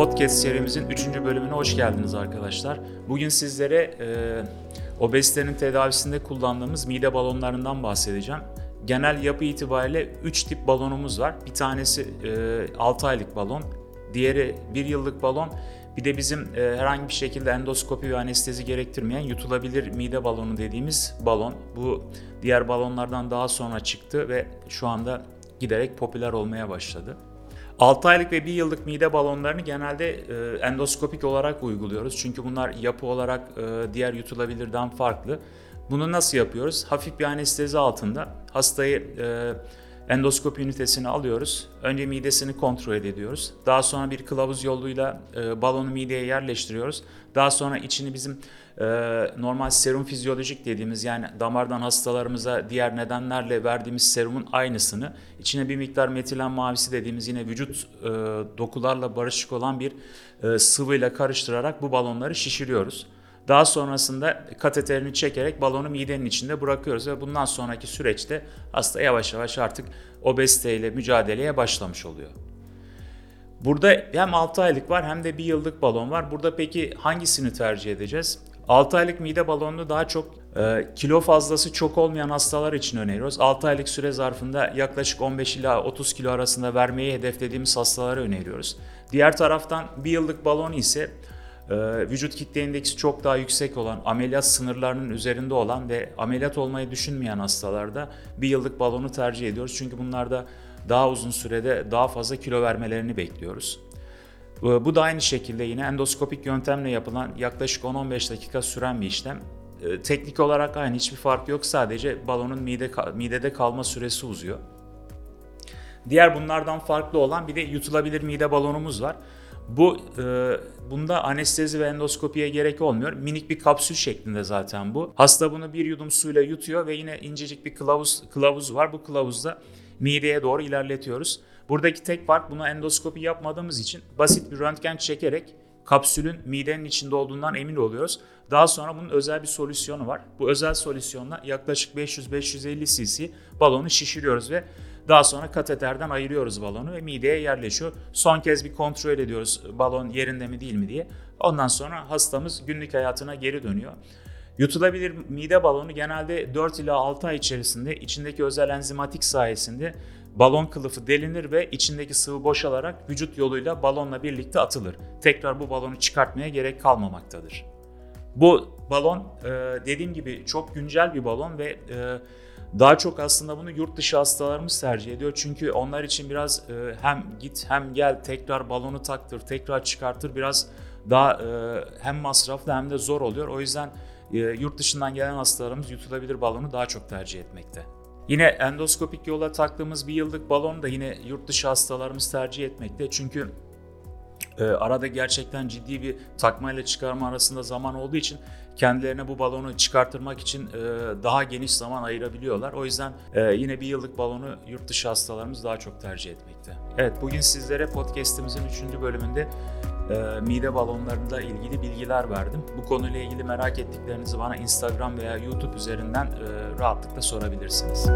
Podcast serimizin 3. bölümüne hoş geldiniz arkadaşlar. Bugün sizlere e, obezitenin tedavisinde kullandığımız mide balonlarından bahsedeceğim. Genel yapı itibariyle 3 tip balonumuz var. Bir tanesi e, 6 aylık balon, diğeri 1 yıllık balon, bir de bizim e, herhangi bir şekilde endoskopi ve anestezi gerektirmeyen yutulabilir mide balonu dediğimiz balon. Bu diğer balonlardan daha sonra çıktı ve şu anda giderek popüler olmaya başladı. 6 aylık ve 1 yıllık mide balonlarını genelde e, endoskopik olarak uyguluyoruz. Çünkü bunlar yapı olarak e, diğer yutulabilirden farklı. Bunu nasıl yapıyoruz? Hafif bir anestezi altında hastayı e, endoskopi ünitesini alıyoruz. Önce midesini kontrol ediyoruz. Daha sonra bir kılavuz yoluyla e, balonu mideye yerleştiriyoruz. Daha sonra içini bizim e, normal serum fizyolojik dediğimiz yani damardan hastalarımıza diğer nedenlerle verdiğimiz serumun aynısını içine bir miktar metilen mavisi dediğimiz yine vücut e, dokularla barışık olan bir e, sıvıyla karıştırarak bu balonları şişiriyoruz. Daha sonrasında kateterini çekerek balonu midenin içinde bırakıyoruz ve bundan sonraki süreçte hasta yavaş yavaş artık obeziteyle mücadeleye başlamış oluyor. Burada hem 6 aylık var hem de 1 yıllık balon var. Burada peki hangisini tercih edeceğiz? 6 aylık mide balonunu daha çok e, kilo fazlası çok olmayan hastalar için öneriyoruz. 6 aylık süre zarfında yaklaşık 15 ila 30 kilo arasında vermeyi hedeflediğimiz hastalara öneriyoruz. Diğer taraftan 1 yıllık balon ise vücut kitle indeksi çok daha yüksek olan, ameliyat sınırlarının üzerinde olan ve ameliyat olmayı düşünmeyen hastalarda bir yıllık balonu tercih ediyoruz. Çünkü bunlarda daha uzun sürede daha fazla kilo vermelerini bekliyoruz. E, bu da aynı şekilde yine endoskopik yöntemle yapılan yaklaşık 10-15 dakika süren bir işlem. E, teknik olarak aynı hiçbir fark yok sadece balonun mide midede kalma süresi uzuyor. Diğer bunlardan farklı olan bir de yutulabilir mide balonumuz var. Bu e, bunda anestezi ve endoskopiye gerek olmuyor. Minik bir kapsül şeklinde zaten bu. Hasta bunu bir yudum suyla yutuyor ve yine incecik bir kılavuz kılavuz var. Bu kılavuzda mideye doğru ilerletiyoruz. Buradaki tek fark buna endoskopi yapmadığımız için basit bir röntgen çekerek kapsülün midenin içinde olduğundan emin oluyoruz. Daha sonra bunun özel bir solüsyonu var. Bu özel solüsyonla yaklaşık 500-550 cc balonu şişiriyoruz ve daha sonra kateterden ayırıyoruz balonu ve mideye yerleşiyor. Son kez bir kontrol ediyoruz balon yerinde mi değil mi diye. Ondan sonra hastamız günlük hayatına geri dönüyor. Yutulabilir mide balonu genelde 4 ila 6 ay içerisinde içindeki özel enzimatik sayesinde balon kılıfı delinir ve içindeki sıvı boşalarak vücut yoluyla balonla birlikte atılır. Tekrar bu balonu çıkartmaya gerek kalmamaktadır. Bu balon dediğim gibi çok güncel bir balon ve daha çok aslında bunu yurt dışı hastalarımız tercih ediyor. Çünkü onlar için biraz e, hem git hem gel tekrar balonu taktır, tekrar çıkartır biraz daha e, hem masraflı hem de zor oluyor. O yüzden e, yurt dışından gelen hastalarımız yutulabilir balonu daha çok tercih etmekte. Yine endoskopik yola taktığımız bir yıllık balon da yine yurt dışı hastalarımız tercih etmekte. Çünkü e, arada gerçekten ciddi bir takma ile çıkarma arasında zaman olduğu için kendilerine bu balonu çıkartırmak için e, daha geniş zaman ayırabiliyorlar. O yüzden e, yine bir yıllık balonu yurt dışı hastalarımız daha çok tercih etmekte. Evet bugün sizlere podcast'imizin 3. bölümünde e, mide balonlarıyla ilgili bilgiler verdim. Bu konuyla ilgili merak ettiklerinizi bana Instagram veya YouTube üzerinden e, rahatlıkla sorabilirsiniz.